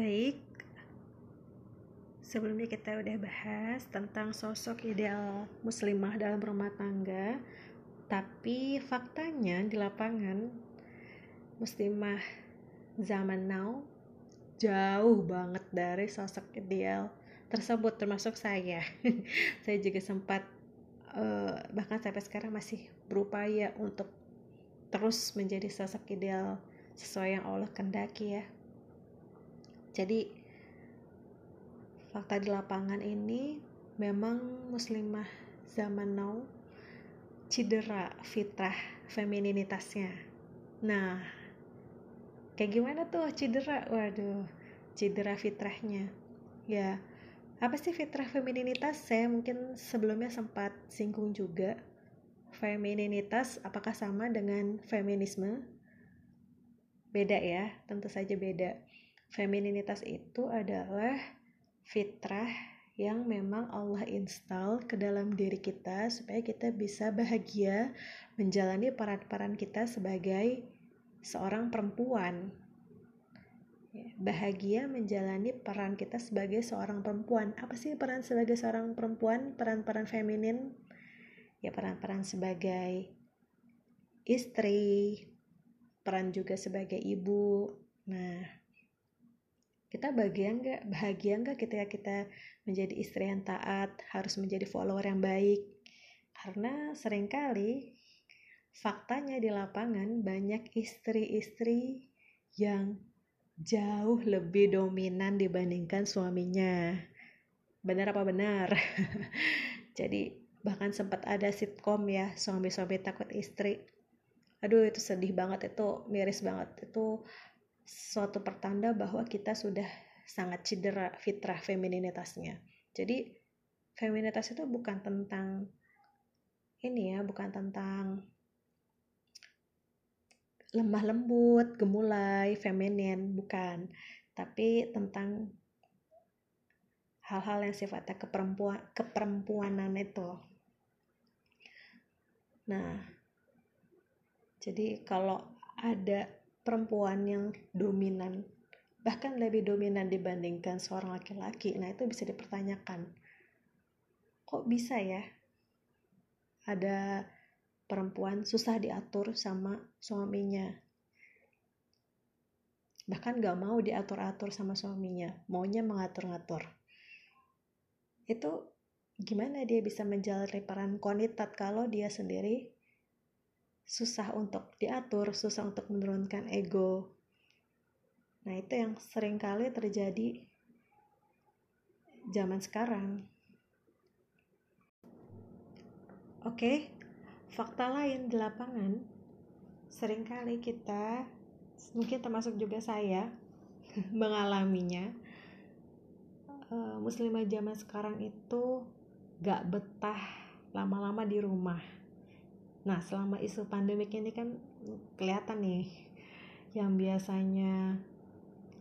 Baik, sebelumnya kita udah bahas tentang sosok ideal muslimah dalam rumah tangga, tapi faktanya di lapangan muslimah zaman now jauh banget dari sosok ideal tersebut termasuk saya. saya juga sempat uh, bahkan sampai sekarang masih berupaya untuk terus menjadi sosok ideal sesuai yang Allah kendaki ya jadi fakta di lapangan ini memang muslimah zaman now cedera fitrah femininitasnya. Nah kayak gimana tuh cedera? Waduh cedera fitrahnya. Ya apa sih fitrah femininitas? Saya mungkin sebelumnya sempat singgung juga. Femininitas apakah sama dengan feminisme? Beda ya tentu saja beda Femininitas itu adalah fitrah yang memang Allah install ke dalam diri kita supaya kita bisa bahagia menjalani peran-peran kita sebagai seorang perempuan. Ya, bahagia menjalani peran kita sebagai seorang perempuan. Apa sih peran sebagai seorang perempuan? Peran-peran feminin? Ya peran-peran sebagai istri, peran juga sebagai ibu. Nah, kita bahagia nggak? Bahagia nggak ketika kita menjadi istri yang taat harus menjadi follower yang baik? Karena sering kali faktanya di lapangan banyak istri-istri yang jauh lebih dominan dibandingkan suaminya. Benar apa benar? Jadi bahkan sempat ada sitkom ya suami-suami takut istri. Aduh itu sedih banget itu miris banget. Itu suatu pertanda bahwa kita sudah sangat cedera fitrah femininitasnya. Jadi feminitas itu bukan tentang ini ya, bukan tentang lemah lembut, gemulai, feminin, bukan. Tapi tentang hal-hal yang sifatnya keperempuan keperempuanan itu. Nah, jadi kalau ada perempuan yang dominan bahkan lebih dominan dibandingkan seorang laki-laki. Nah itu bisa dipertanyakan. Kok bisa ya ada perempuan susah diatur sama suaminya? Bahkan gak mau diatur-atur sama suaminya maunya mengatur-ngatur. Itu gimana dia bisa menjalani peran konitat kalau dia sendiri susah untuk diatur, susah untuk menurunkan ego. Nah, itu yang sering kali terjadi zaman sekarang. Oke, fakta lain di lapangan, sering kali kita, mungkin termasuk juga saya, mengalaminya. Uh, muslimah zaman sekarang itu gak betah lama-lama di rumah Nah, selama isu pandemik ini kan kelihatan nih yang biasanya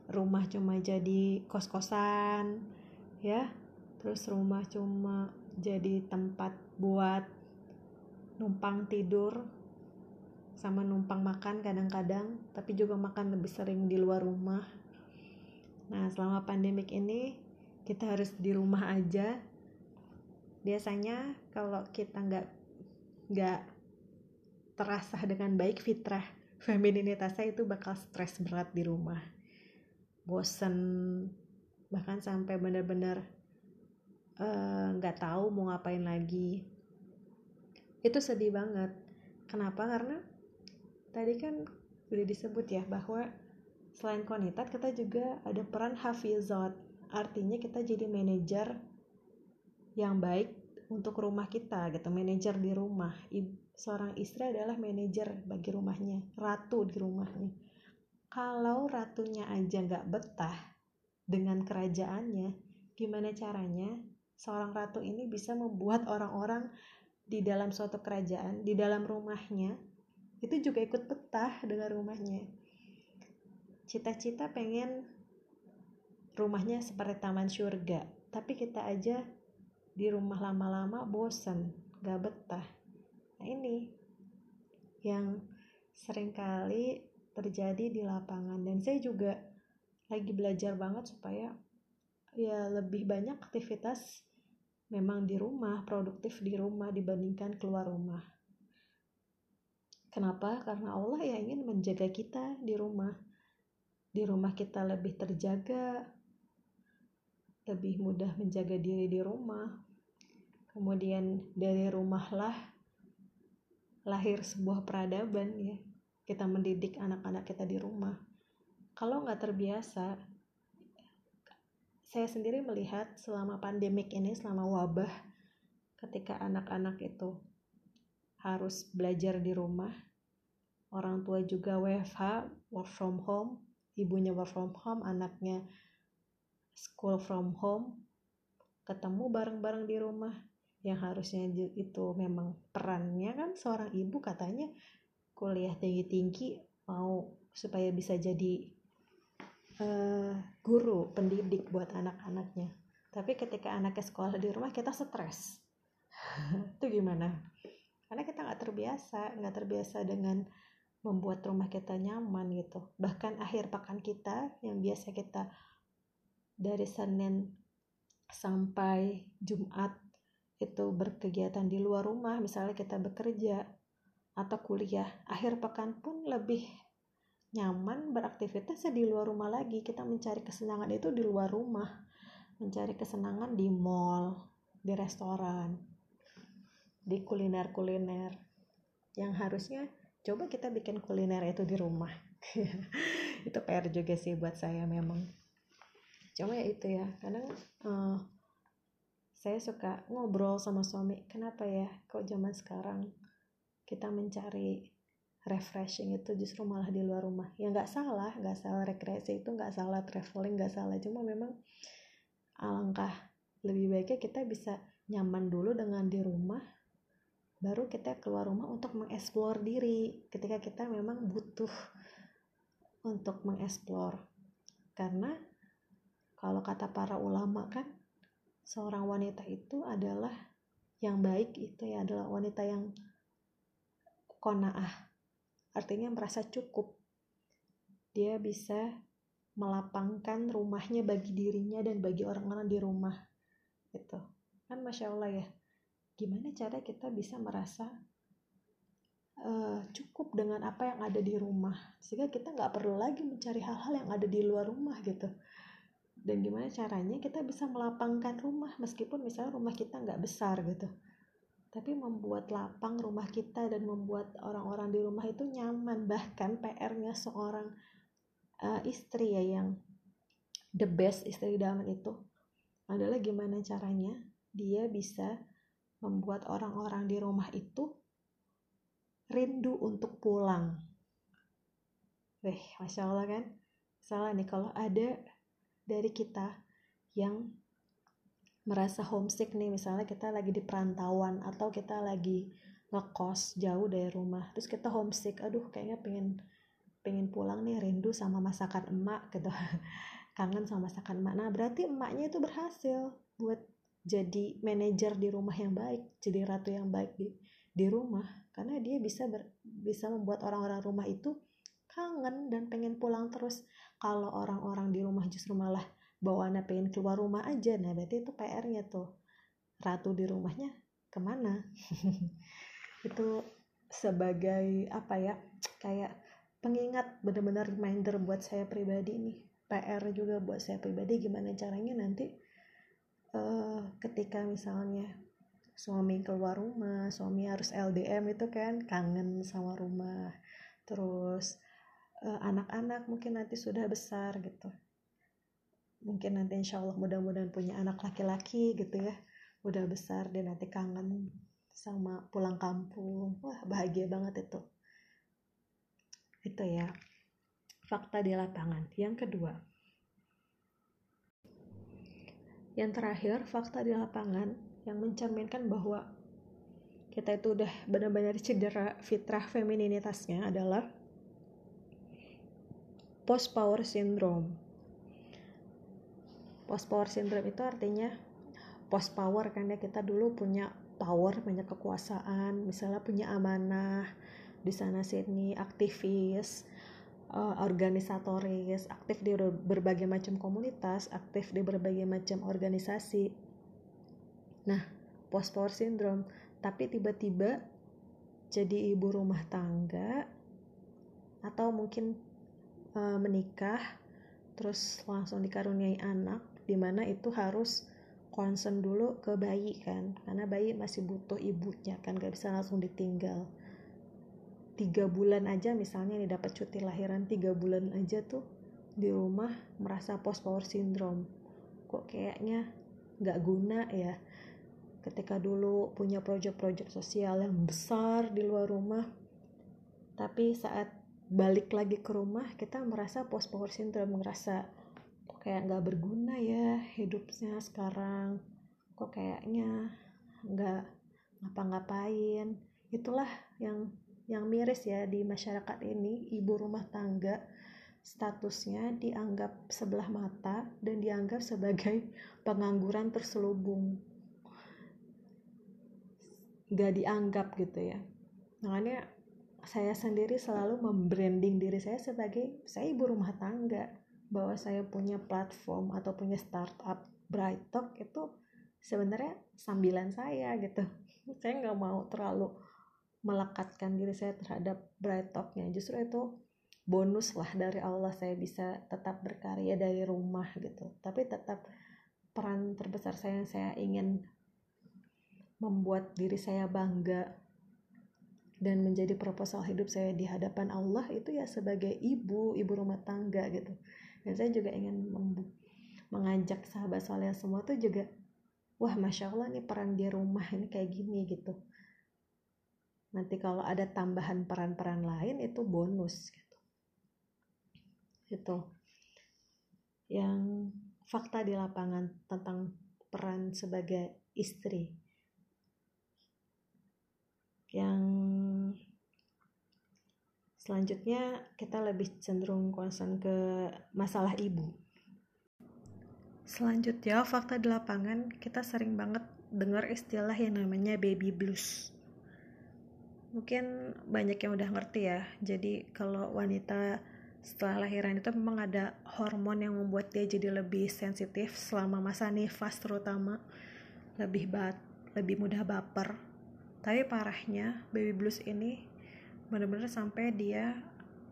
rumah cuma jadi kos-kosan ya. Terus rumah cuma jadi tempat buat numpang tidur sama numpang makan kadang-kadang, tapi juga makan lebih sering di luar rumah. Nah, selama pandemik ini kita harus di rumah aja. Biasanya kalau kita nggak nggak terasa dengan baik fitrah femininitasnya itu bakal stres berat di rumah. Bosen bahkan sampai benar-benar eh, nggak uh, tahu mau ngapain lagi. Itu sedih banget. Kenapa? Karena tadi kan udah disebut ya bahwa selain konitat kita juga ada peran hafizat artinya kita jadi manajer yang baik untuk rumah kita gitu manajer di rumah seorang istri adalah manajer bagi rumahnya, ratu di rumahnya. Kalau ratunya aja nggak betah dengan kerajaannya, gimana caranya seorang ratu ini bisa membuat orang-orang di dalam suatu kerajaan, di dalam rumahnya, itu juga ikut betah dengan rumahnya. Cita-cita pengen rumahnya seperti taman surga, tapi kita aja di rumah lama-lama bosan, gak betah Nah ini yang sering kali terjadi di lapangan. Dan saya juga lagi belajar banget supaya ya lebih banyak aktivitas memang di rumah produktif di rumah dibandingkan keluar rumah. Kenapa? Karena Allah ya ingin menjaga kita di rumah. Di rumah kita lebih terjaga lebih mudah menjaga diri di rumah. Kemudian dari rumahlah lahir sebuah peradaban ya. Kita mendidik anak-anak kita di rumah. Kalau nggak terbiasa saya sendiri melihat selama pandemik ini selama wabah ketika anak-anak itu harus belajar di rumah orang tua juga WFH work from home ibunya work from home anaknya school from home ketemu bareng-bareng di rumah yang harusnya itu memang perannya kan seorang ibu katanya kuliah tinggi-tinggi mau supaya bisa jadi uh, guru pendidik buat anak-anaknya. Tapi ketika anaknya sekolah di rumah kita stres. Itu gimana? Karena kita nggak terbiasa nggak terbiasa dengan membuat rumah kita nyaman gitu. Bahkan akhir pekan kita yang biasa kita dari Senin sampai Jumat itu berkegiatan di luar rumah misalnya kita bekerja atau kuliah akhir pekan pun lebih nyaman beraktivitas di luar rumah lagi. Kita mencari kesenangan itu di luar rumah mencari kesenangan di mall di restoran di kuliner-kuliner. Yang harusnya coba kita bikin kuliner itu di rumah. Itu PR juga sih buat saya memang. Cuma ya itu ya kadang uh, saya suka ngobrol sama suami kenapa ya kok zaman sekarang kita mencari refreshing itu justru malah di luar rumah? Ya nggak salah nggak salah rekreasi itu nggak salah traveling nggak salah. Cuma memang alangkah lebih baiknya kita bisa nyaman dulu dengan di rumah baru kita keluar rumah untuk mengeksplor diri. Ketika kita memang butuh untuk mengeksplor. Karena kalau kata para ulama kan seorang wanita itu adalah yang baik itu ya adalah wanita yang konaah. Artinya merasa cukup. Dia bisa melapangkan rumahnya bagi dirinya dan bagi orang-orang di rumah gitu. Kan masya allah ya gimana cara kita bisa merasa uh, cukup dengan apa yang ada di rumah? Sehingga kita nggak perlu lagi mencari hal-hal yang ada di luar rumah gitu dan gimana caranya kita bisa melapangkan rumah meskipun misalnya rumah kita nggak besar gitu tapi membuat lapang rumah kita dan membuat orang-orang di rumah itu nyaman bahkan PR-nya seorang uh, istri ya yang the best istri dalam itu adalah gimana caranya dia bisa membuat orang-orang di rumah itu rindu untuk pulang. Weh, masya Allah kan? Salah nih kalau ada dari kita yang merasa homesick nih. Misalnya kita lagi di perantauan atau kita lagi ngekos jauh dari rumah terus kita homesick aduh kayaknya pengen pengen pulang nih rindu sama masakan emak gitu. Kangen sama masakan emak. Nah berarti emaknya itu berhasil buat jadi manajer di rumah yang baik jadi ratu yang baik di di rumah. Karena dia bisa ber, bisa membuat orang-orang rumah itu kangen dan pengen pulang terus. Kalau orang-orang di rumah justru malah bawaannya pengen keluar rumah aja. Nah berarti itu PR-nya tuh. Ratu di rumahnya ke mana? Itu sebagai apa ya kayak pengingat benar-benar reminder buat saya pribadi nih. PR juga buat saya pribadi gimana caranya nanti uh, ketika misalnya suami keluar rumah suami harus LDM itu kan kangen sama rumah. Terus anak-anak uh, mungkin nanti sudah besar gitu. Mungkin nanti insya Allah mudah-mudahan punya anak laki-laki gitu ya. Udah besar dia nanti kangen sama pulang kampung. Wah bahagia banget itu. Itu ya fakta di lapangan. Yang kedua yang terakhir fakta di lapangan yang mencerminkan bahwa kita itu udah benar-benar cedera fitrah femininitasnya adalah post power syndrome. Post power syndrome itu artinya post power kan ya kita dulu punya power punya kekuasaan misalnya punya amanah di sana sini aktivis uh, organisatoris aktif di berbagai macam komunitas aktif di berbagai macam organisasi. Nah post power syndrome tapi tiba-tiba jadi ibu rumah tangga atau mungkin uh, menikah terus langsung dikaruniai anak di mana itu harus concern dulu ke bayi kan karena bayi masih butuh ibunya kan gak bisa langsung ditinggal. Tiga bulan aja misalnya nih dapat cuti lahiran tiga bulan aja tuh di rumah merasa post power syndrome. Kok kayaknya nggak guna ya? Ketika dulu punya proyek-proyek sosial yang besar di luar rumah tapi saat balik lagi ke rumah kita merasa post power syndrome merasa kayak nggak berguna ya hidupnya sekarang kok kayaknya nggak ngapa-ngapain. Itulah yang yang miris ya di masyarakat ini ibu rumah tangga statusnya dianggap sebelah mata dan dianggap sebagai pengangguran terselubung. Nggak dianggap gitu ya. Makanya saya sendiri selalu membranding diri saya sebagai saya ibu rumah tangga. Bahwa saya punya platform atau punya startup Bright Talk itu sebenarnya sambilan saya gitu. Saya nggak mau terlalu melekatkan diri saya terhadap Bright Talknya. Justru itu bonus lah dari Allah saya bisa tetap berkarya dari rumah gitu. Tapi tetap peran terbesar saya yang saya ingin membuat diri saya bangga dan menjadi proposal hidup saya di hadapan Allah itu ya sebagai ibu, ibu rumah tangga gitu. Dan saya juga ingin mengajak sahabat soleh semua tuh juga wah masya Allah nih peran di rumah ini kayak gini gitu. Nanti kalau ada tambahan peran-peran lain itu bonus gitu. Itu yang fakta di lapangan tentang peran sebagai istri. Yang Selanjutnya kita lebih cenderung concern ke masalah ibu. Selanjutnya fakta di lapangan kita sering banget dengar istilah yang namanya baby blues. Mungkin banyak yang udah ngerti ya. Jadi kalau wanita setelah lahiran itu memang ada hormon yang membuat dia jadi lebih sensitif selama masa nifas terutama lebih bat lebih mudah baper. Tapi parahnya baby blues ini bener-bener sampai dia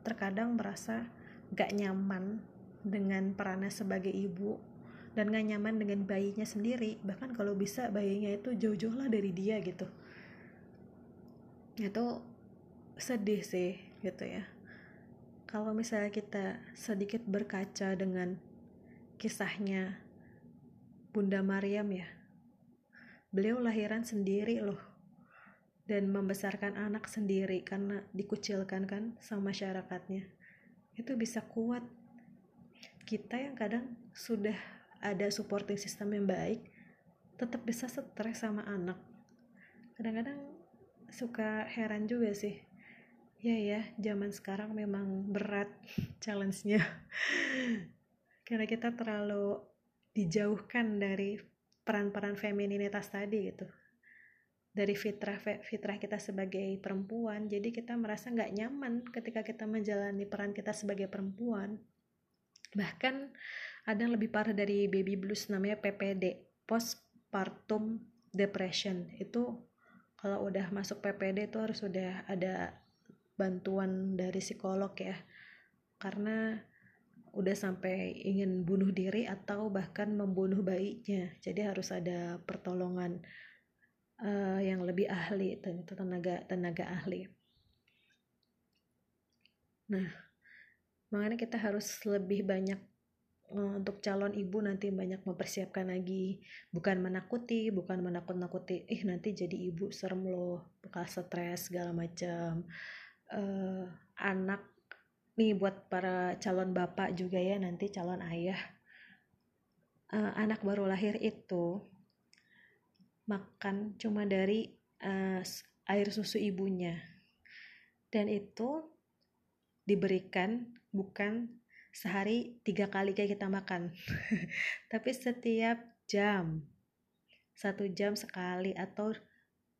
terkadang merasa gak nyaman dengan perannya sebagai ibu dan gak nyaman dengan bayinya sendiri. Bahkan kalau bisa bayinya itu jauh-jauh lah dari dia gitu. Itu sedih sih gitu ya. Kalau misalnya kita sedikit berkaca dengan kisahnya Bunda Maryam ya beliau lahiran sendiri loh dan membesarkan anak sendiri karena dikucilkan kan sama masyarakatnya itu bisa kuat. Kita yang kadang sudah ada supporting system yang baik tetap bisa stres sama anak. Kadang-kadang suka heran juga sih. Ya ya zaman sekarang memang berat challenge-nya. Karena kita terlalu dijauhkan dari peran-peran femininitas tadi gitu dari fitrah fitrah kita sebagai perempuan jadi kita merasa nggak nyaman ketika kita menjalani peran kita sebagai perempuan. Bahkan ada yang lebih parah dari baby blues namanya PPD postpartum depression. Itu kalau udah masuk PPD itu harus udah ada bantuan dari psikolog ya karena udah sampai ingin bunuh diri atau bahkan membunuh bayinya. Jadi harus ada pertolongan uh, yang lebih ahli itu tenaga tenaga ahli. Nah makanya kita harus lebih banyak uh, untuk calon ibu nanti banyak mempersiapkan lagi. Bukan menakuti bukan menakut-nakuti ih nanti jadi ibu serem loh bakal stres segala macam. Uh, anak nih buat para calon bapak juga ya nanti calon ayah. Uh, anak baru lahir itu makan cuma dari uh, air susu ibunya. Dan itu diberikan bukan sehari tiga kali kayak kita makan. Tapi setiap jam. Satu jam sekali atau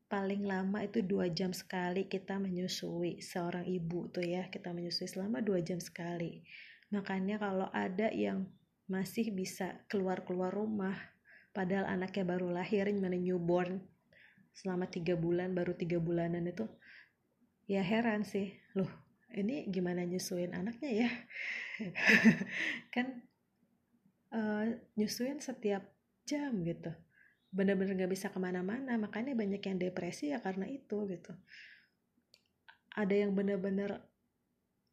paling lama itu dua jam sekali kita menyusui seorang ibu tuh ya kita menyusui selama dua jam sekali. Makanya kalau ada yang masih bisa keluar-keluar rumah padahal anaknya baru lahir mana newborn selama tiga bulan baru tiga bulanan itu ya heran sih. Loh ini gimana nyusuin anaknya ya? Kan uh, nyusuin setiap jam gitu. Bener-bener gak bisa ke mana-mana makanya banyak yang depresi ya karena itu gitu. Ada yang bener-bener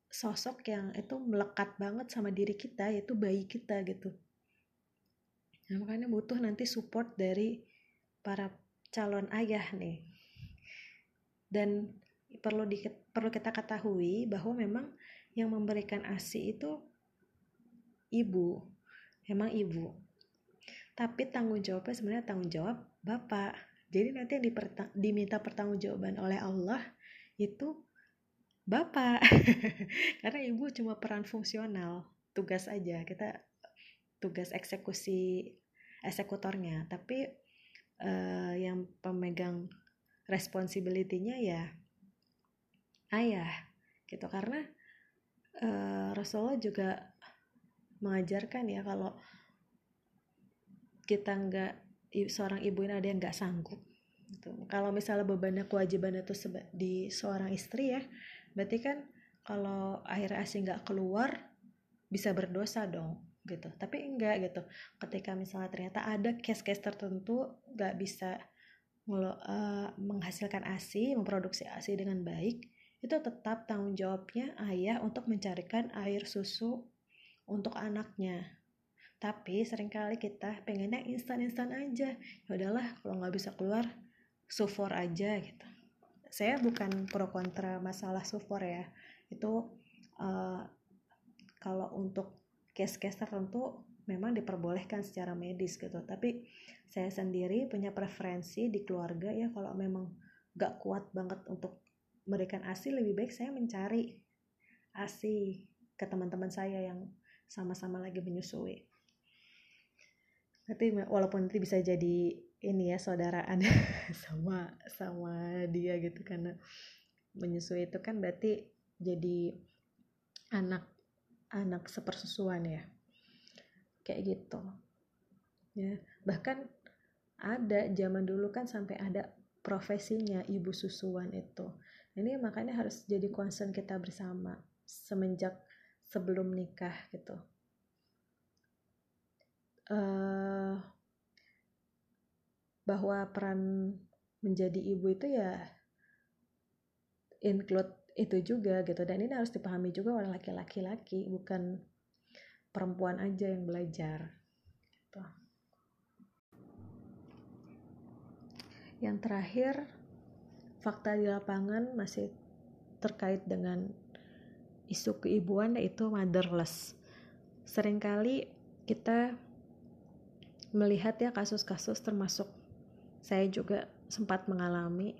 sosok yang itu melekat banget sama diri kita yaitu bayi kita gitu nah, makanya butuh nanti support dari para calon ayah nih. Dan perlu di, perlu kita ketahui bahwa memang yang memberikan asi itu ibu emang ibu. Tapi tanggung jawabnya sebenarnya tanggung jawab bapak. Jadi nanti yang diminta pertanggungjawaban oleh Allah itu bapak. Karena ibu cuma peran fungsional tugas aja. Kita tugas eksekusi eksekutornya. Tapi uh, yang pemegang responsibility-nya ya ayah gitu. Karena uh, Rasulullah juga mengajarkan ya kalau kita nggak seorang ibu ini ada yang nggak sanggup gitu. kalau misalnya bebannya kewajiban itu di seorang istri ya berarti kan kalau air asi nggak keluar bisa berdosa dong gitu. Tapi enggak gitu. Ketika misalnya ternyata ada case-case tertentu nggak bisa uh, menghasilkan asi memproduksi asi dengan baik itu tetap tanggung jawabnya ayah untuk mencarikan air susu untuk anaknya. Tapi sering kali kita pengennya instan-instan aja. Ya udahlah kalau nggak bisa keluar sufor aja gitu. Saya bukan pro kontra masalah sufor ya. Itu uh, kalau untuk case-case tertentu memang diperbolehkan secara medis gitu. Tapi saya sendiri punya preferensi di keluarga ya kalau memang gak kuat banget untuk memberikan asi lebih baik saya mencari asi ke teman-teman saya yang sama-sama lagi menyusui. Tapi walaupun nanti bisa jadi ini ya saudaraan sama sama dia gitu karena menyusui itu kan berarti jadi anak anak sepersusuan ya. Kayak gitu. Ya bahkan ada zaman dulu kan sampai ada profesinya ibu susuan itu. Ini makanya harus jadi concern kita bersama semenjak sebelum nikah gitu. Uh, bahwa peran menjadi ibu itu ya include itu juga gitu dan ini harus dipahami juga oleh laki-laki laki bukan perempuan aja yang belajar gitu. yang terakhir fakta di lapangan masih terkait dengan isu keibuan yaitu motherless sering kali kita melihat ya kasus-kasus termasuk saya juga sempat mengalami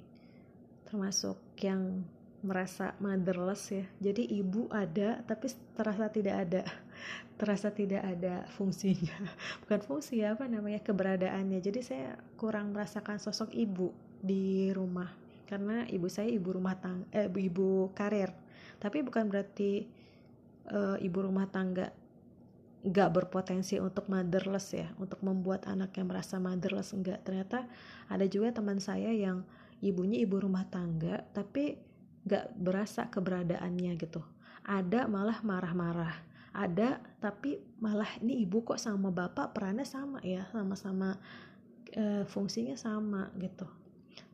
termasuk yang merasa motherless ya. Jadi ibu ada tapi terasa tidak ada. Terasa tidak ada fungsinya. Bukan fungsi ya apa namanya keberadaannya. Jadi saya kurang merasakan sosok ibu di rumah. Karena ibu saya ibu rumah tangga eh, ibu karir. Tapi bukan berarti uh, ibu rumah tangga nggak berpotensi untuk motherless ya. Untuk membuat anaknya merasa motherless enggak ternyata ada juga teman saya yang ibunya ibu rumah tangga tapi nggak berasa keberadaannya gitu. Ada malah marah-marah. Ada tapi malah ini ibu kok sama bapak perannya sama ya sama-sama e, fungsinya sama gitu.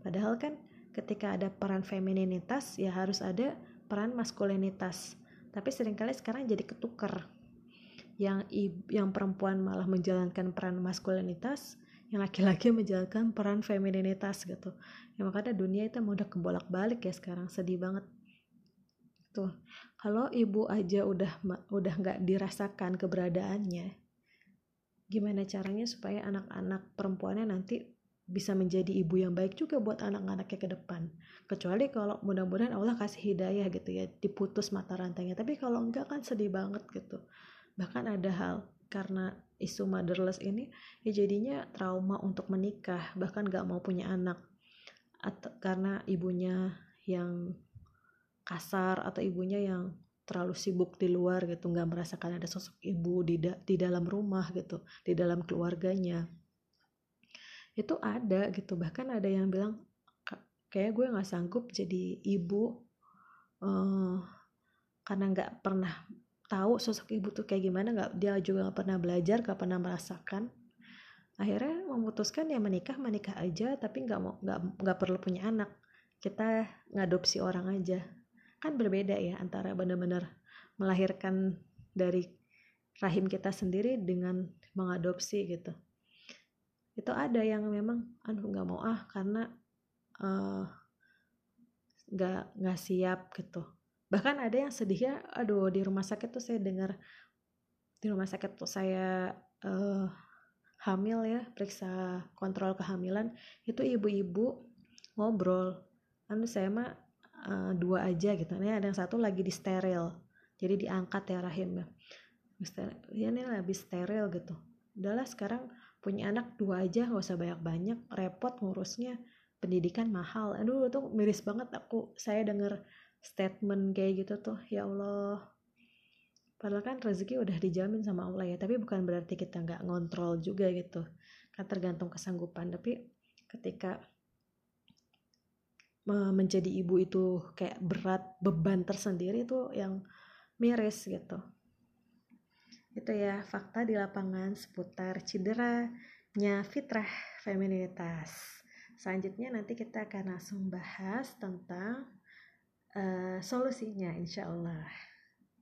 Padahal kan ketika ada peran femininitas ya harus ada peran maskulinitas. Tapi sering kali sekarang jadi ketukar yang yang perempuan malah menjalankan peran maskulinitas yang laki-laki menjalankan peran femininitas gitu. Ya makanya dunia itu udah kebolak-balik ya sekarang sedih banget. Tuh kalau ibu aja udah udah nggak dirasakan keberadaannya gimana caranya supaya anak-anak perempuannya nanti bisa menjadi ibu yang baik juga buat anak-anaknya ke depan? Kecuali kalau mudah-mudahan Allah kasih hidayah gitu ya diputus mata rantainya. Tapi kalau enggak kan sedih banget gitu. Bahkan ada hal karena isu motherless ini ya jadinya trauma untuk menikah bahkan gak mau punya anak. Atau karena ibunya yang kasar atau ibunya yang terlalu sibuk di luar gitu nggak merasakan ada sosok ibu di da di dalam rumah gitu di dalam keluarganya. Itu ada gitu bahkan ada yang bilang kayak gue nggak sanggup jadi ibu uh, karena nggak pernah tahu sosok ibu tuh kayak gimana nggak dia juga nggak pernah belajar nggak pernah merasakan. Akhirnya memutuskan ya menikah menikah aja tapi nggak mau nggak nggak perlu punya anak. Kita ngadopsi orang aja. Kan berbeda ya antara benar-benar melahirkan dari rahim kita sendiri dengan mengadopsi gitu. Itu ada yang memang aduh nggak mau ah karena uh, nggak nggak siap gitu bahkan ada yang sedih ya aduh di rumah sakit tuh saya dengar di rumah sakit tuh saya uh, hamil ya periksa kontrol kehamilan itu ibu-ibu ngobrol anu saya mah uh, dua aja gitu ini ada yang satu lagi di steril jadi diangkat ya rahimnya. Ya ini lebih steril gitu. Udahlah sekarang punya anak dua aja gak usah banyak-banyak repot ngurusnya pendidikan mahal. Aduh tuh miris banget aku saya denger statement kayak gitu tuh ya Allah. Padahal kan rezeki udah dijamin sama Allah ya tapi bukan berarti kita nggak ngontrol juga gitu. Kan tergantung kesanggupan tapi ketika menjadi ibu itu kayak berat beban tersendiri itu yang miris gitu. Itu ya fakta di lapangan seputar cederanya fitrah feminitas selanjutnya nanti kita akan langsung bahas tentang uh, solusinya insya Allah